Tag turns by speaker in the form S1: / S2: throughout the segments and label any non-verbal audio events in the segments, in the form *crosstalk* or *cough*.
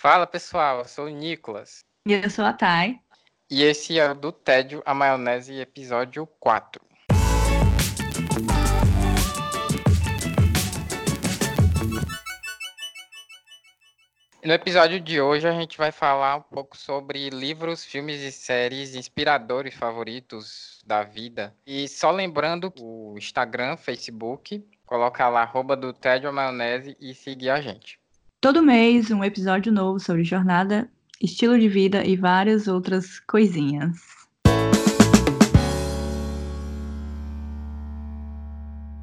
S1: Fala pessoal, eu sou o Nicolas.
S2: E eu sou a Thay.
S1: E esse é o do Tédio, a Maionese, episódio 4. No episódio de hoje a gente vai falar um pouco sobre livros, filmes e séries inspiradores favoritos da vida. E só lembrando o Instagram, Facebook, colocar lá arroba do Tédio Maionese e seguir a gente.
S2: Todo mês um episódio novo sobre jornada, estilo de vida e várias outras coisinhas.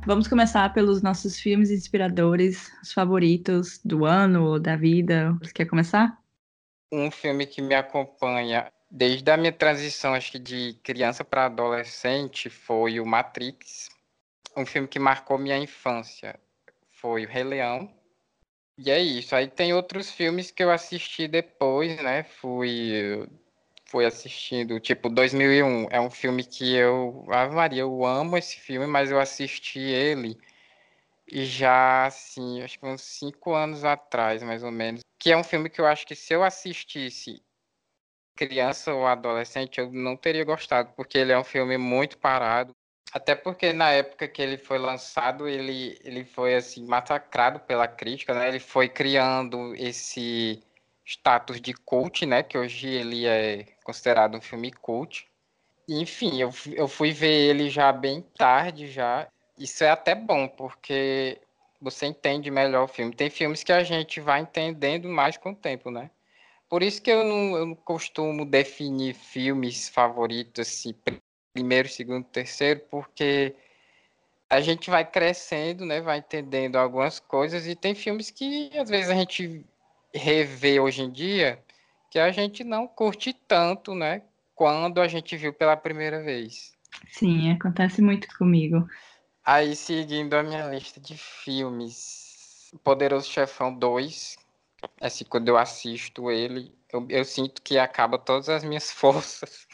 S2: Vamos começar pelos nossos filmes inspiradores, os favoritos do ano ou da vida. Você quer começar?
S1: Um filme que me acompanha desde a minha transição, acho que de criança para adolescente, foi o Matrix. Um filme que marcou minha infância foi o Rei Leão. E é isso. Aí tem outros filmes que eu assisti depois, né? Fui fui assistindo, tipo, 2001 é um filme que eu, Ave Maria, eu amo esse filme, mas eu assisti ele já, assim, acho que uns cinco anos atrás, mais ou menos. Que é um filme que eu acho que se eu assistisse criança ou adolescente, eu não teria gostado, porque ele é um filme muito parado. Até porque na época que ele foi lançado, ele, ele foi, assim, massacrado pela crítica, né? Ele foi criando esse status de cult, né? Que hoje ele é considerado um filme cult. Enfim, eu, eu fui ver ele já bem tarde já. Isso é até bom, porque você entende melhor o filme. Tem filmes que a gente vai entendendo mais com o tempo, né? Por isso que eu não, eu não costumo definir filmes favoritos, assim, primeiro, segundo, terceiro, porque a gente vai crescendo, né? Vai entendendo algumas coisas e tem filmes que às vezes a gente rever hoje em dia que a gente não curte tanto, né? Quando a gente viu pela primeira vez.
S2: Sim, acontece muito comigo.
S1: Aí, seguindo a minha lista de filmes, Poderoso Chefão 2, assim, quando eu assisto ele, eu, eu sinto que acaba todas as minhas *laughs* forças.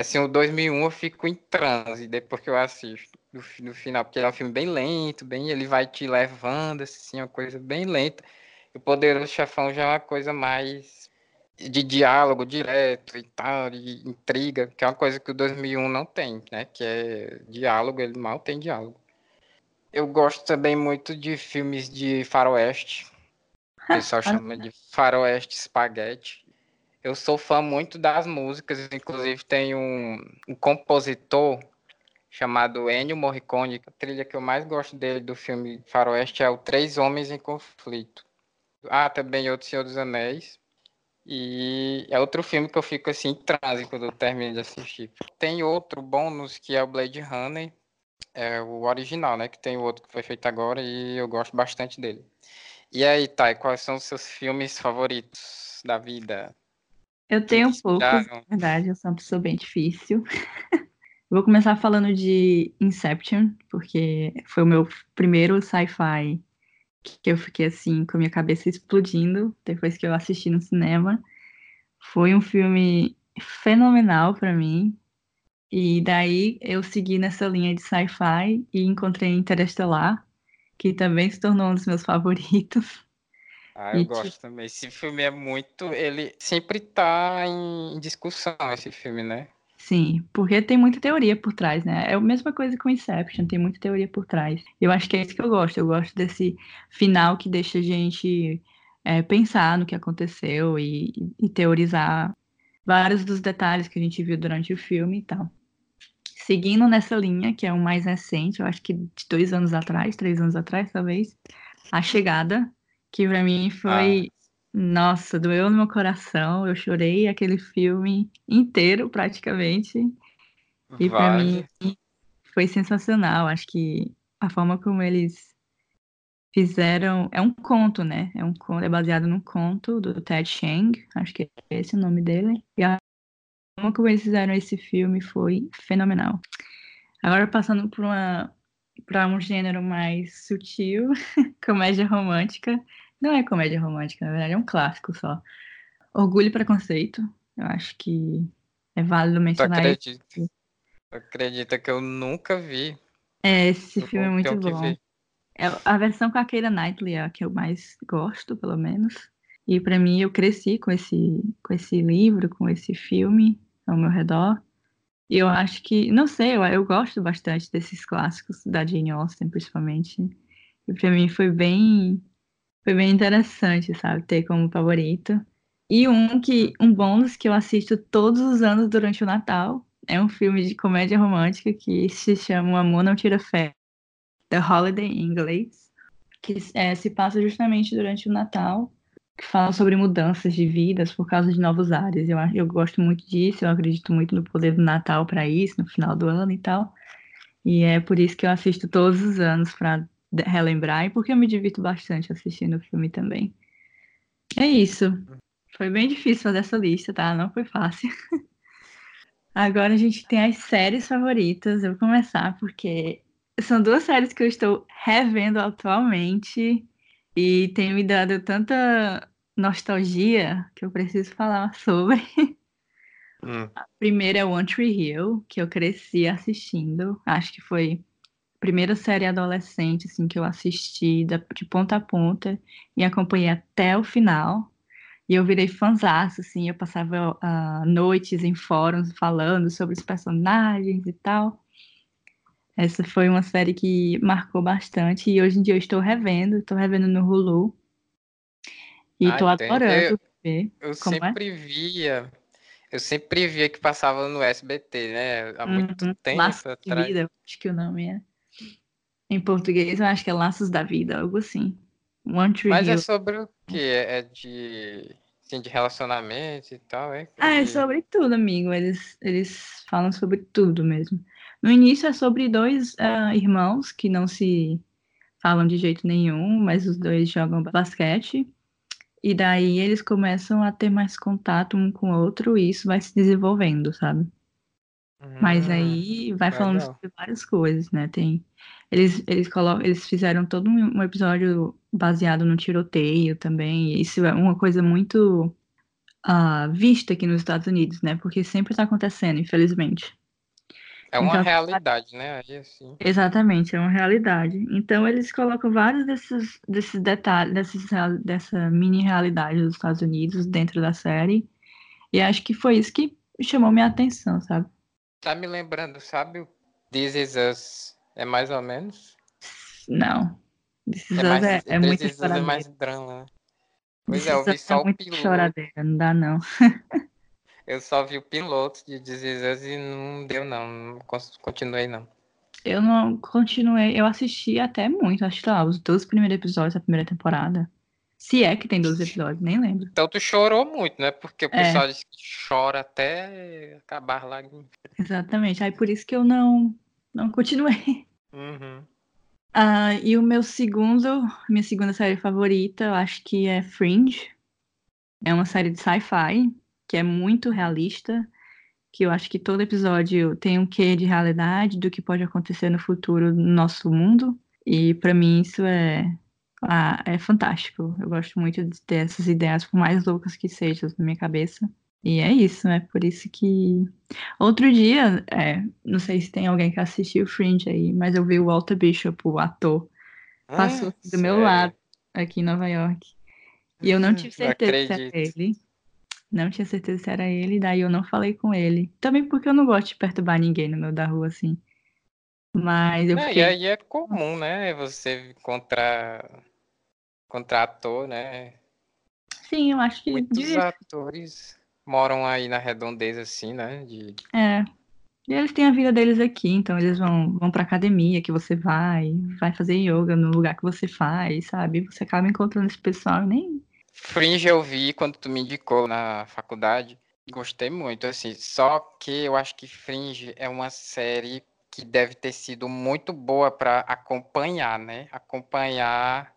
S1: Assim, o 2001 eu fico em transe depois que eu assisto no, no final, porque é um filme bem lento, bem, ele vai te levando, assim, uma coisa bem lenta. O Poderoso Chefão já é uma coisa mais de diálogo direto e tal, de intriga, que é uma coisa que o 2001 não tem, né? Que é diálogo, ele mal tem diálogo. Eu gosto também muito de filmes de faroeste. O pessoal *laughs* chama de faroeste espaguete. Eu sou fã muito das músicas, inclusive tem um, um compositor chamado Ennio Morricone. A trilha que eu mais gosto dele do filme Faroeste é o Três Homens em Conflito. Ah, também outro Senhor dos Anéis. E é outro filme que eu fico assim em transe quando eu termino de assistir. Tem outro bônus que é o Blade Runner, é o original, né? Que tem o outro que foi feito agora e eu gosto bastante dele. E aí, Thay, quais são os seus filmes favoritos da vida?
S2: Eu tenho poucos, na verdade, eu sou uma pessoa bem difícil. *laughs* Vou começar falando de Inception, porque foi o meu primeiro sci-fi que eu fiquei assim, com a minha cabeça explodindo depois que eu assisti no cinema. Foi um filme fenomenal para mim. E daí eu segui nessa linha de sci-fi e encontrei Interestelar, que também se tornou um dos meus favoritos. *laughs*
S1: Ah, eu e gosto tipo... também. Esse filme é muito. Ele sempre tá em discussão, esse filme, né?
S2: Sim, porque tem muita teoria por trás, né? É a mesma coisa com Inception, tem muita teoria por trás. Eu acho que é isso que eu gosto. Eu gosto desse final que deixa a gente é, pensar no que aconteceu e, e, teorizar vários dos detalhes que a gente viu durante o filme e tal. Seguindo nessa linha, que é o mais recente, eu acho que de dois anos atrás, três anos atrás, talvez, A Chegada, que para mim foi ah. Nossa, doeu no meu coração. Eu chorei aquele filme inteiro, praticamente. E para mim foi sensacional. Acho que a forma como eles fizeram. É um conto, né? É um conto, é baseado num conto do Ted Chiang, acho que é esse o nome dele. E a forma como eles fizeram esse filme foi fenomenal. Agora passando uma para um gênero mais sutil, *laughs* comédia romântica. Não é comédia romântica, na verdade, é um clássico só. Orgulho e Preconceito. Eu acho que é válido mencionar.
S1: Acredita, isso. acredita que eu nunca vi?
S2: É, esse eu filme é muito bom. É, a versão com a Keira Knightley é a que eu mais gosto, pelo menos. E para mim eu cresci com esse com esse livro, com esse filme ao meu redor. E eu acho que, não sei, eu, eu gosto bastante desses clássicos da Jane Austen, principalmente. E para mim foi bem foi bem interessante, sabe, ter como favorito. E um que um bônus que eu assisto todos os anos durante o Natal é um filme de comédia romântica que se chama O Amor Não Tira Fé, The Holiday in inglês, que é, se passa justamente durante o Natal, que fala sobre mudanças de vidas por causa de novos ares. Eu, eu gosto muito disso, eu acredito muito no poder do Natal para isso, no final do ano e tal. E é por isso que eu assisto todos os anos para relembrar e porque eu me divirto bastante assistindo o filme também. É isso. Foi bem difícil fazer essa lista, tá? Não foi fácil. *laughs* Agora a gente tem as séries favoritas. Eu vou começar porque são duas séries que eu estou revendo atualmente e tem me dado tanta nostalgia que eu preciso falar *laughs* sobre. Hum. A primeira é One Tree Hill, que eu cresci assistindo. Acho que foi primeira série adolescente assim, que eu assisti de ponta a ponta e acompanhei até o final. E eu virei fãzaço, assim, eu passava uh, noites em fóruns falando sobre os personagens e tal. Essa foi uma série que marcou bastante e hoje em dia eu estou revendo, estou revendo no Hulu. E estou adorando eu, ver.
S1: Eu é. sempre é? via, eu sempre via que passava no SBT, né? Há muito uhum. tempo
S2: atrás. acho que o nome é. Em português eu acho que é Laços da Vida, algo assim.
S1: One Tree Mas é Hill. é sobre o que? É de, assim, de relacionamento e tal, é?
S2: Ah, é sobre tudo, amigo. Eles, eles falam sobre tudo mesmo. No início é sobre dois uh, irmãos que não se falam de jeito nenhum, mas os dois jogam basquete. E daí eles começam a ter mais contato um com o outro e isso vai se desenvolvendo, sabe? Hum, mas aí vai falando sobre várias coisas, né? Tem eles eles colocam, eles fizeram todo um episódio baseado no tiroteio também. E isso é uma coisa muito uh, vista aqui nos Estados Unidos, né? Porque sempre está acontecendo, infelizmente.
S1: É uma então, realidade, né? Assim...
S2: Exatamente, é uma realidade. Então eles colocam vários desses, desses detalhes, desses, dessa mini realidade dos Estados Unidos dentro da série. E acho que foi isso que chamou minha atenção, sabe?
S1: Tá me lembrando, sabe? This Is Us é mais ou menos?
S2: Não. This Is é Us mais, é, é muito
S1: é mais drama. Né? Pois é, eu vi só é o piloto.
S2: choradeira, não dá não. *laughs*
S1: Eu só vi o piloto de This e não deu, não. Não continuei, não.
S2: Eu não continuei. Eu assisti até muito, acho que lá, os dois primeiros episódios da primeira temporada. Se é que tem 12 episódios, nem lembro.
S1: Então tu chorou muito, né? Porque o é. pessoal diz que chora até acabar lá.
S2: Exatamente. Aí por isso que eu não, não continuei.
S1: Uhum.
S2: Uh, e o meu segundo, minha segunda série favorita, eu acho que é Fringe. É uma série de sci-fi que é muito realista, que eu acho que todo episódio tem um quê de realidade do que pode acontecer no futuro no nosso mundo. E para mim isso é ah, é fantástico. Eu gosto muito de ter essas ideias, por mais loucas que sejam na minha cabeça. E é isso, é por isso que. Outro dia, é, não sei se tem alguém que assistiu Fringe aí, mas eu vi o Walter Bishop, o ator, ah, passou do meu lado aqui em Nova York. E eu não hum, tive certeza se era ele. Não tinha certeza se era ele, daí eu não falei com ele. Também porque eu não gosto de perturbar ninguém no meio da rua, assim. Mas eu
S1: é, fiquei... E aí é comum, né? Você contra, contra ator, né?
S2: Sim, eu acho que...
S1: Muitos atores moram aí na redondeza, assim, né? De...
S2: É. E eles têm a vida deles aqui, então eles vão, vão pra academia que você vai, vai fazer yoga no lugar que você faz, sabe? Você acaba encontrando esse pessoal nem
S1: Fringe eu vi quando tu me indicou na faculdade. Gostei muito, assim. Só que eu acho que Fringe é uma série que deve ter sido muito boa para acompanhar, né? Acompanhar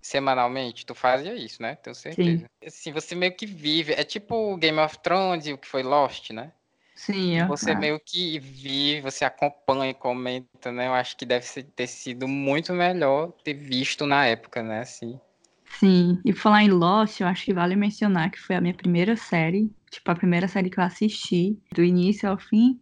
S1: semanalmente. Tu fazia isso, né? Tenho certeza. Sim. Assim, você meio que vive. É tipo Game of Thrones e o que foi Lost, né?
S2: Sim,
S1: Você meio que vive, você acompanha, comenta, né? Eu acho que deve ter sido muito melhor ter visto na época, né? Assim.
S2: Sim, e falar em Lost, eu acho que vale mencionar que foi a minha primeira série, tipo, a primeira série que eu assisti, do início ao fim,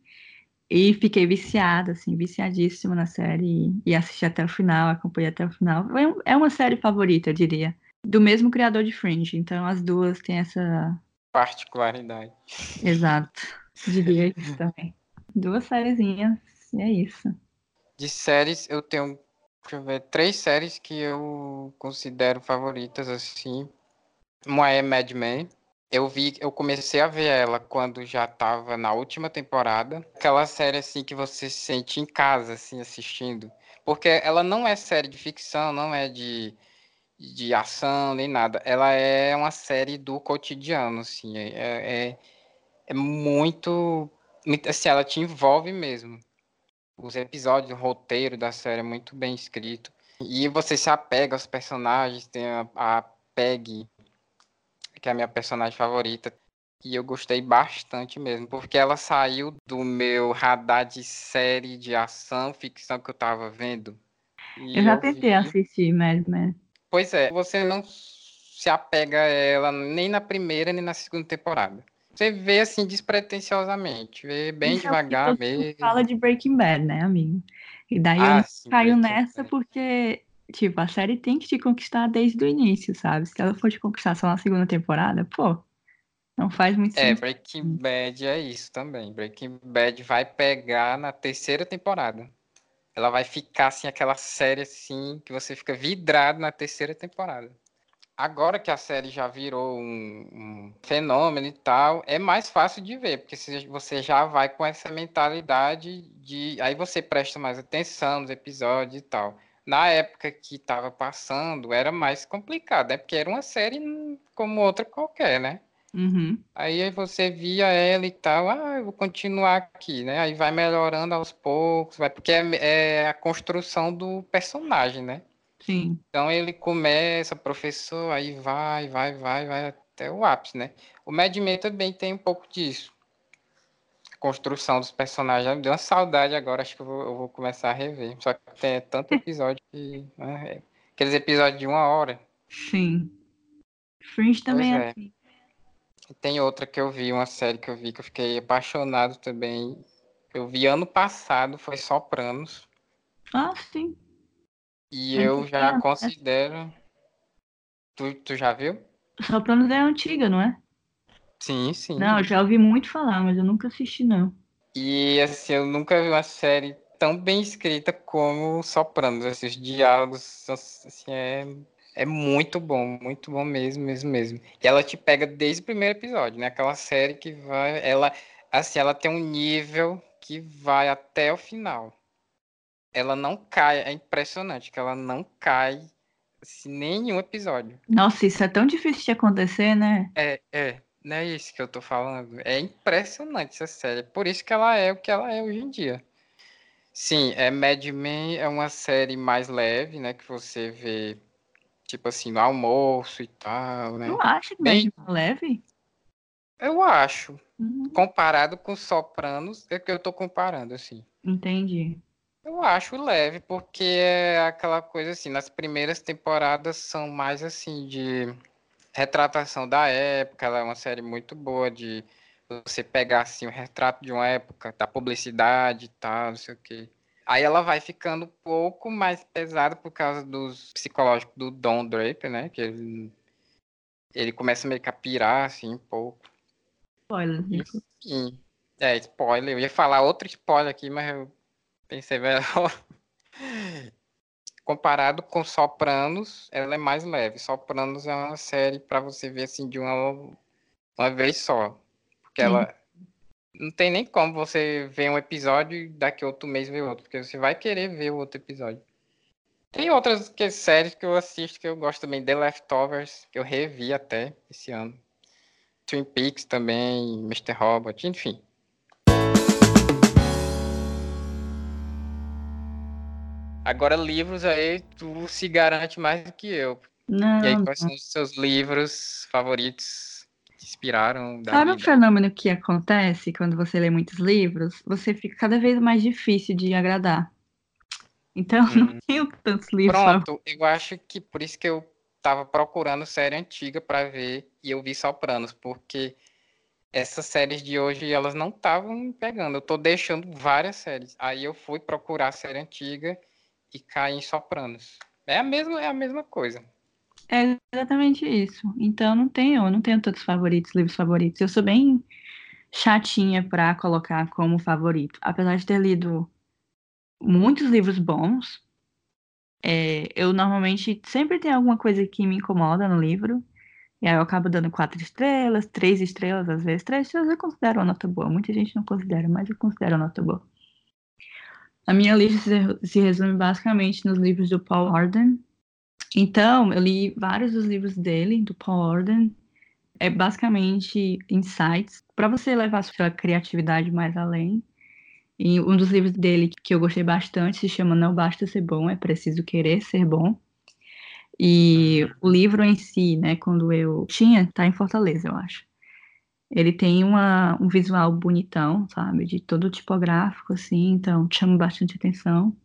S2: e fiquei viciada, assim, viciadíssima na série, e assisti até o final, acompanhei até o final. É uma série favorita, eu diria. do mesmo criador de Fringe, então as duas têm essa
S1: particularidade.
S2: Exato. Diria isso também. Duas sériezinhas, e é isso.
S1: De séries, eu tenho, deixa eu ver, três séries que eu considero favoritas, assim. Uma é Mad Men. Eu vi, eu comecei a ver ela quando já tava na última temporada. Aquela série, assim, que você se sente em casa, assim, assistindo. Porque ela não é série de ficção, não é de de ação nem nada. Ela é uma série do cotidiano, assim. É, é, é muito, muito. Assim, ela te envolve mesmo. Os episódios, o roteiro da série é muito bem escrito. E você se apega aos personagens. Tem a, a Peg, que é a minha personagem favorita. E eu gostei bastante mesmo, porque ela saiu do meu radar de série de ação, ficção que eu tava vendo.
S2: eu já tentei vi... assistir Mad Men.
S1: Pois é, você não se apega a ela nem na primeira nem na segunda temporada. Você vê assim despretensiosamente, vê bem Isso devagar é mesmo.
S2: Fala de Breaking Bad, né, amigo? E daí ah, eu sim, caio nessa Bad. porque, tipo, a série tem que te conquistar desde o início, sabe? Se ela for te conquistar só na segunda temporada, pô, não faz muito
S1: é, sentido. É, Breaking Bad é isso também. Breaking Bad vai pegar na terceira temporada ela vai ficar assim aquela série assim que você fica vidrado na terceira temporada. Agora que a série já virou um, um fenômeno e tal, é mais fácil de ver, porque você já vai com essa mentalidade de. Aí você presta mais atenção nos episódios e tal. Na época que estava passando, era mais complicado, né? Porque era uma série como outra qualquer, né?
S2: Uhum.
S1: Aí você via ela e tal, ah, eu vou continuar aqui, né? Aí vai melhorando aos poucos, vai, porque é, é a construção do personagem, né?
S2: Sim.
S1: Então ele começa, professor, aí vai, vai, vai, vai até o ápice, né? O Mad Men também tem um pouco disso. Construção dos personagens. Deu uma saudade agora, acho que eu vou, eu vou começar a rever. Só que tem tanto episódio que. Né? Aqueles episódios de uma hora.
S2: Sim. Fringe também é, é assim.
S1: Tem outra que eu vi, uma série que eu vi que eu fiquei apaixonado também. Eu vi ano passado, foi Sopranos.
S2: Ah, sim.
S1: E eu já né? considero. Tu, tu já viu?
S2: Sopranos é antiga, não é?
S1: Sim, sim.
S2: Não, eu já ouvi muito falar, mas eu nunca assisti, não.
S1: E assim, eu nunca vi uma série tão bem escrita como Sopranos. Os diálogos assim, é é muito bom, muito bom mesmo, mesmo, mesmo. E ela te pega desde o primeiro episódio, né? Aquela série que vai, ela, assim, ela tem um nível que vai até o final. Ela não cai, é impressionante que ela não cai assim, nenhum episódio.
S2: Nossa, isso é tão difícil de acontecer, né?
S1: É, é, não é isso que eu tô falando. É impressionante essa série, por isso que ela é o que ela é hoje em dia. Sim, é Mad Men é uma série mais leve, né, que você vê Tipo assim, no almoço e tal, né?
S2: Tu acha que Bem... é leve?
S1: Eu acho. Uhum. Comparado com Sopranos, é que eu tô comparando, assim.
S2: Entendi.
S1: Eu acho leve, porque é aquela coisa assim, nas primeiras temporadas são mais assim de retratação da época, ela é uma série muito boa de você pegar assim o retrato de uma época, da publicidade e tal, não sei o quê. Aí ela vai ficando um pouco mais pesada por causa dos psicológicos do Don Draper, né? Que ele, ele começa meio que a pirar, assim, um pouco.
S2: Spoiler.
S1: Enfim. É, spoiler. Eu ia falar outro spoiler aqui, mas eu pensei *laughs* melhor. Comparado com Sopranos, ela é mais leve. Sopranos é uma série para você ver assim de uma, uma vez só. Porque Sim. ela não tem nem como você ver um episódio e daqui outro mês ver outro, porque você vai querer ver o outro episódio. Tem outras que, séries que eu assisto que eu gosto também, The Leftovers, que eu revi até esse ano. Twin Peaks também, Mr. Robot, enfim. Agora, livros aí, tu se garante mais do que eu.
S2: Não,
S1: e aí, quais são os seus livros favoritos inspiraram.
S2: Sabe vida. um fenômeno que acontece quando você lê muitos livros? Você fica cada vez mais difícil de agradar. Então, hum. não tenho tantos livros.
S1: Pronto, eu acho que por isso que eu tava procurando série antiga para ver e eu vi Sopranos, porque essas séries de hoje elas não estavam me pegando. Eu tô deixando várias séries. Aí eu fui procurar a série antiga e caí em Sopranos. É a mesma, é a mesma coisa.
S2: É exatamente isso. Então não tenho, não tenho tantos favoritos, livros favoritos. Eu sou bem chatinha para colocar como favorito. Apesar de ter lido muitos livros bons, é, eu normalmente sempre tem alguma coisa que me incomoda no livro. E aí eu acabo dando quatro estrelas, três estrelas, às vezes três estrelas eu considero uma nota boa. Muita gente não considera, mas eu considero uma nota boa. A minha lista se resume basicamente nos livros do Paul Arden. Então, eu li vários dos livros dele, do Paul Arden. É basicamente insights para você levar sua criatividade mais além. E um dos livros dele que eu gostei bastante se chama Não Basta Ser Bom, é Preciso Querer Ser Bom. E o livro em si, né, quando eu tinha, tá em Fortaleza, eu acho. Ele tem uma, um visual bonitão, sabe, de todo tipográfico, assim, então chama bastante atenção.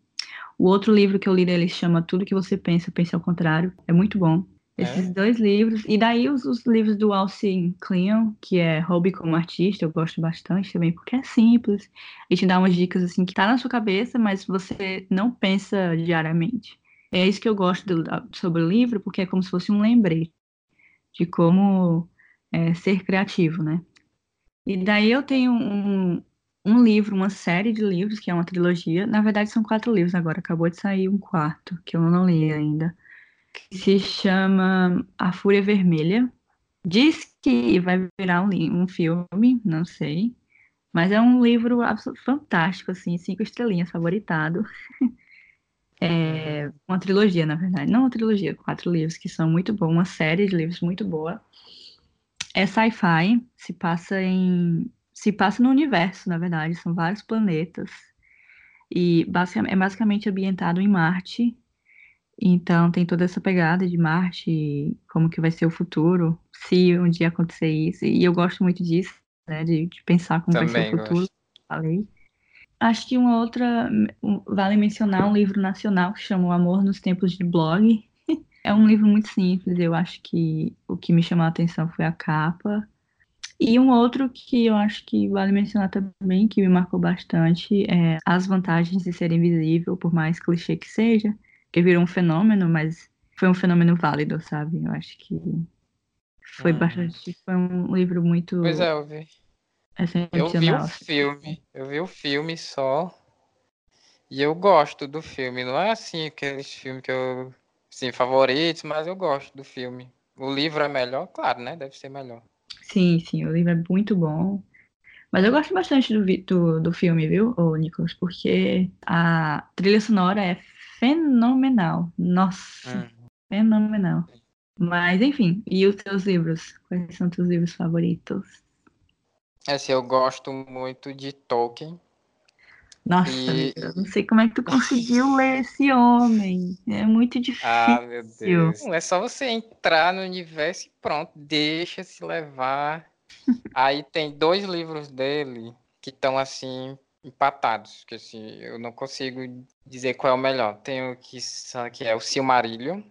S2: O outro livro que eu li dele chama Tudo que Você Pensa, Pense ao Contrário, é muito bom. Esses é? dois livros, e daí os, os livros do Alcin Cleon, que é Hobby como Artista, eu gosto bastante também, porque é simples, e te dá umas dicas, assim, que tá na sua cabeça, mas você não pensa diariamente. É isso que eu gosto do, sobre o livro, porque é como se fosse um lembrete de como é, ser criativo, né? E daí eu tenho um, um livro, uma série de livros, que é uma trilogia. Na verdade, são quatro livros agora, acabou de sair um quarto, que eu não li ainda. Que se chama A Fúria Vermelha. Diz que vai virar um, um filme, não sei. Mas é um livro fantástico, assim, cinco estrelinhas, favoritado. *laughs* É uma trilogia, na verdade. Não uma trilogia, quatro livros que são muito bons, uma série de livros muito boa. É sci-fi, se passa em. se passa no universo, na verdade, são vários planetas. E é basicamente ambientado em Marte. Então tem toda essa pegada de Marte, como que vai ser o futuro, se um dia acontecer isso. E eu gosto muito disso, né? De, de pensar como Também vai ser o futuro. Gosto. Falei. Acho que uma outra, vale mencionar um livro nacional que chama O Amor nos Tempos de Blog. É um livro muito simples, eu acho que o que me chamou a atenção foi a capa. E um outro que eu acho que vale mencionar também, que me marcou bastante, é As Vantagens de Ser Invisível, por mais clichê que seja, que virou um fenômeno, mas foi um fenômeno válido, sabe? Eu acho que foi hum. bastante. Foi um livro muito.
S1: Pois é, eu vi. Eu vi o filme, eu vi o filme só. E eu gosto do filme. Não é assim aqueles filmes que eu. Sim, favoritos, mas eu gosto do filme. O livro é melhor, claro, né? Deve ser melhor.
S2: Sim, sim, o livro é muito bom. Mas eu gosto bastante do, do, do filme, viu, ô, Nicolas? Porque a trilha sonora é fenomenal. Nossa, uhum. fenomenal. Mas, enfim, e os seus livros? Quais são os seus livros favoritos?
S1: Assim, eu gosto muito de Tolkien.
S2: Nossa, e... eu não sei como é que tu conseguiu *laughs* ler esse homem. É muito difícil. Ah, meu Deus.
S1: É só você entrar no universo e pronto, deixa se levar. Aí tem dois livros dele que estão assim empatados, que assim, eu não consigo dizer qual é o melhor. Tem o que, que é o Silmarillion.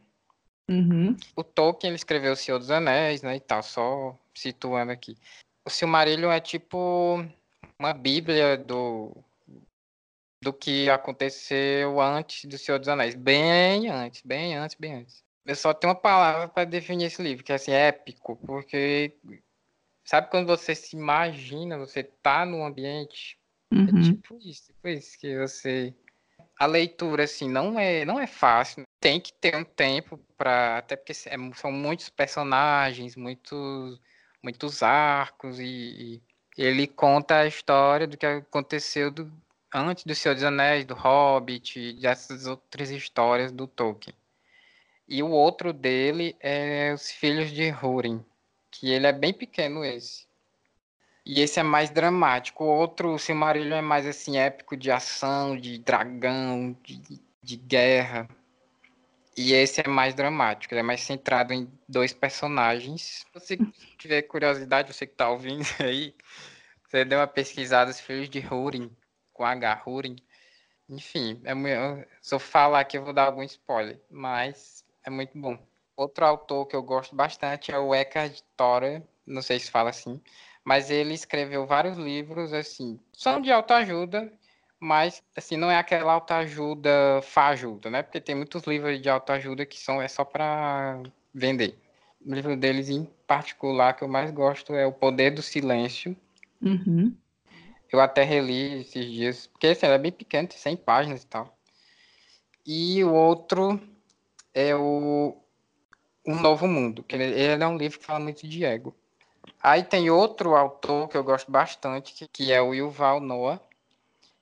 S2: Uhum.
S1: O Tolkien ele escreveu O Senhor dos Anéis, né, e tal, só situando aqui o Silmarillion é tipo uma bíblia do, do que aconteceu antes do Senhor dos Anéis. Bem antes, bem antes, bem antes. Eu só tenho uma palavra para definir esse livro, que é assim, épico, porque sabe quando você se imagina, você tá no ambiente, é uhum. é tipo isso, tipo isso que você a leitura assim não é não é fácil, tem que ter um tempo para até porque é, são muitos personagens, muitos muitos arcos e, e, ele conta a história do que aconteceu do, antes do Senhor dos Anéis, do Hobbit dessas outras histórias do Tolkien. E o outro dele é Os Filhos de Húrin, que ele é bem pequeno esse. E esse é mais dramático. O outro, o Silmarillion, é mais assim, épico de ação, de dragão, de, de guerra. E esse é mais dramático, é mais centrado em dois personagens. Se você tiver curiosidade, você que está ouvindo *laughs* aí, você deu uma pesquisada, os filhos de Hurin, com H, Hurin. Enfim, é, se eu falar aqui eu vou dar algum spoiler, mas é muito bom. Outro autor que eu gosto bastante é o Eckhart Tolle, não sei se fala assim, mas ele escreveu vários livros, assim, são de autoajuda, mas assim não é aquela autoajuda fajuda, né? Porque tem muitos livros de autoajuda que são é só para vender. O livro deles, em particular, que eu mais gosto é O Poder do Silêncio.
S2: Uhum.
S1: Eu até reli esses dias, porque assim, ela é bem pequena, tem 100 páginas e tal. E o outro é o Um Novo Mundo, que ele, ele é um livro que fala muito de ego. Aí tem outro autor que eu gosto bastante, que, que é o Yuval Noah,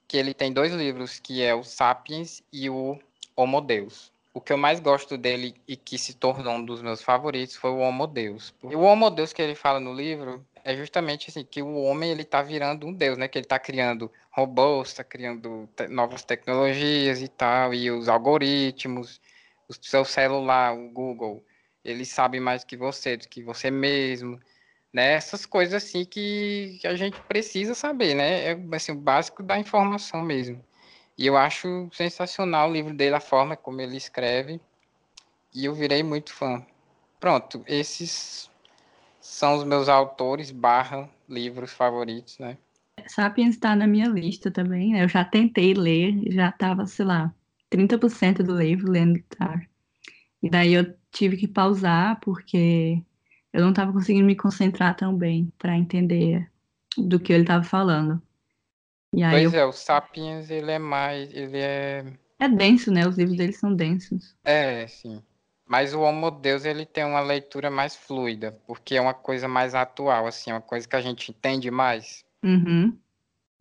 S1: que ele tem dois livros, que é o Sapiens e o Homo Deus. O que eu mais gosto dele e que se tornou um dos meus favoritos foi o Homo Deus. O Homo Deus que ele fala no livro é justamente assim, que o homem ele está virando um deus, né? Que ele está criando robôs, está criando te novas tecnologias e tal, e os algoritmos, o seu celular, o Google, ele sabe mais que você, do que você mesmo né? Essas coisas assim que, a gente precisa saber, né? É assim, o básico da informação mesmo. E eu acho sensacional o livro dele, a forma como ele escreve, e eu virei muito fã. Pronto, esses são os meus autores barra livros favoritos, né?
S2: Sapiens está na minha lista também, né? Eu já tentei ler, já estava, sei lá, 30% do livro lendo tá? E daí eu tive que pausar porque eu não estava conseguindo me concentrar tão bem para entender do que ele estava falando.
S1: E aí pois eu... é, o Sapiens, ele é mais, ele é...
S2: É denso, né? Os livros dele são densos.
S1: É, sim. Mas o Homo Deus, ele tem uma leitura mais fluida, porque é uma coisa mais atual, assim, uma coisa que a gente entende mais.
S2: Uhum.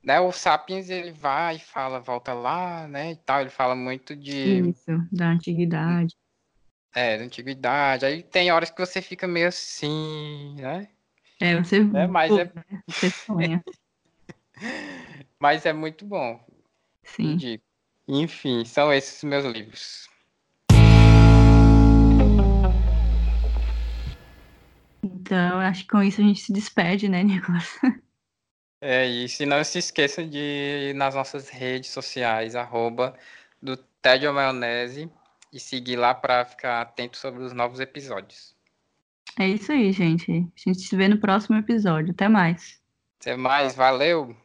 S1: Né, o Sapiens, ele vai e fala, volta lá, né, e tal, ele fala muito de...
S2: Isso, da antiguidade.
S1: É, da antiguidade. Aí tem horas que você fica meio assim, né?
S2: É, você.
S1: É, mas é...
S2: Né? *laughs* Você sonha. *laughs*
S1: mas é muito bom.
S2: Sim.
S1: Indico. Enfim, são esses meus livros.
S2: Então, acho que com isso a gente se despede, né, Nicolas?
S1: É isso. E não se esqueça de ir nas nossas redes sociais, arroba do Tédio Maionese e seguir lá para ficar atento sobre os novos episódios.
S2: É isso aí, gente. A gente se vê no próximo episódio. Até mais.
S1: Até mais, valeu!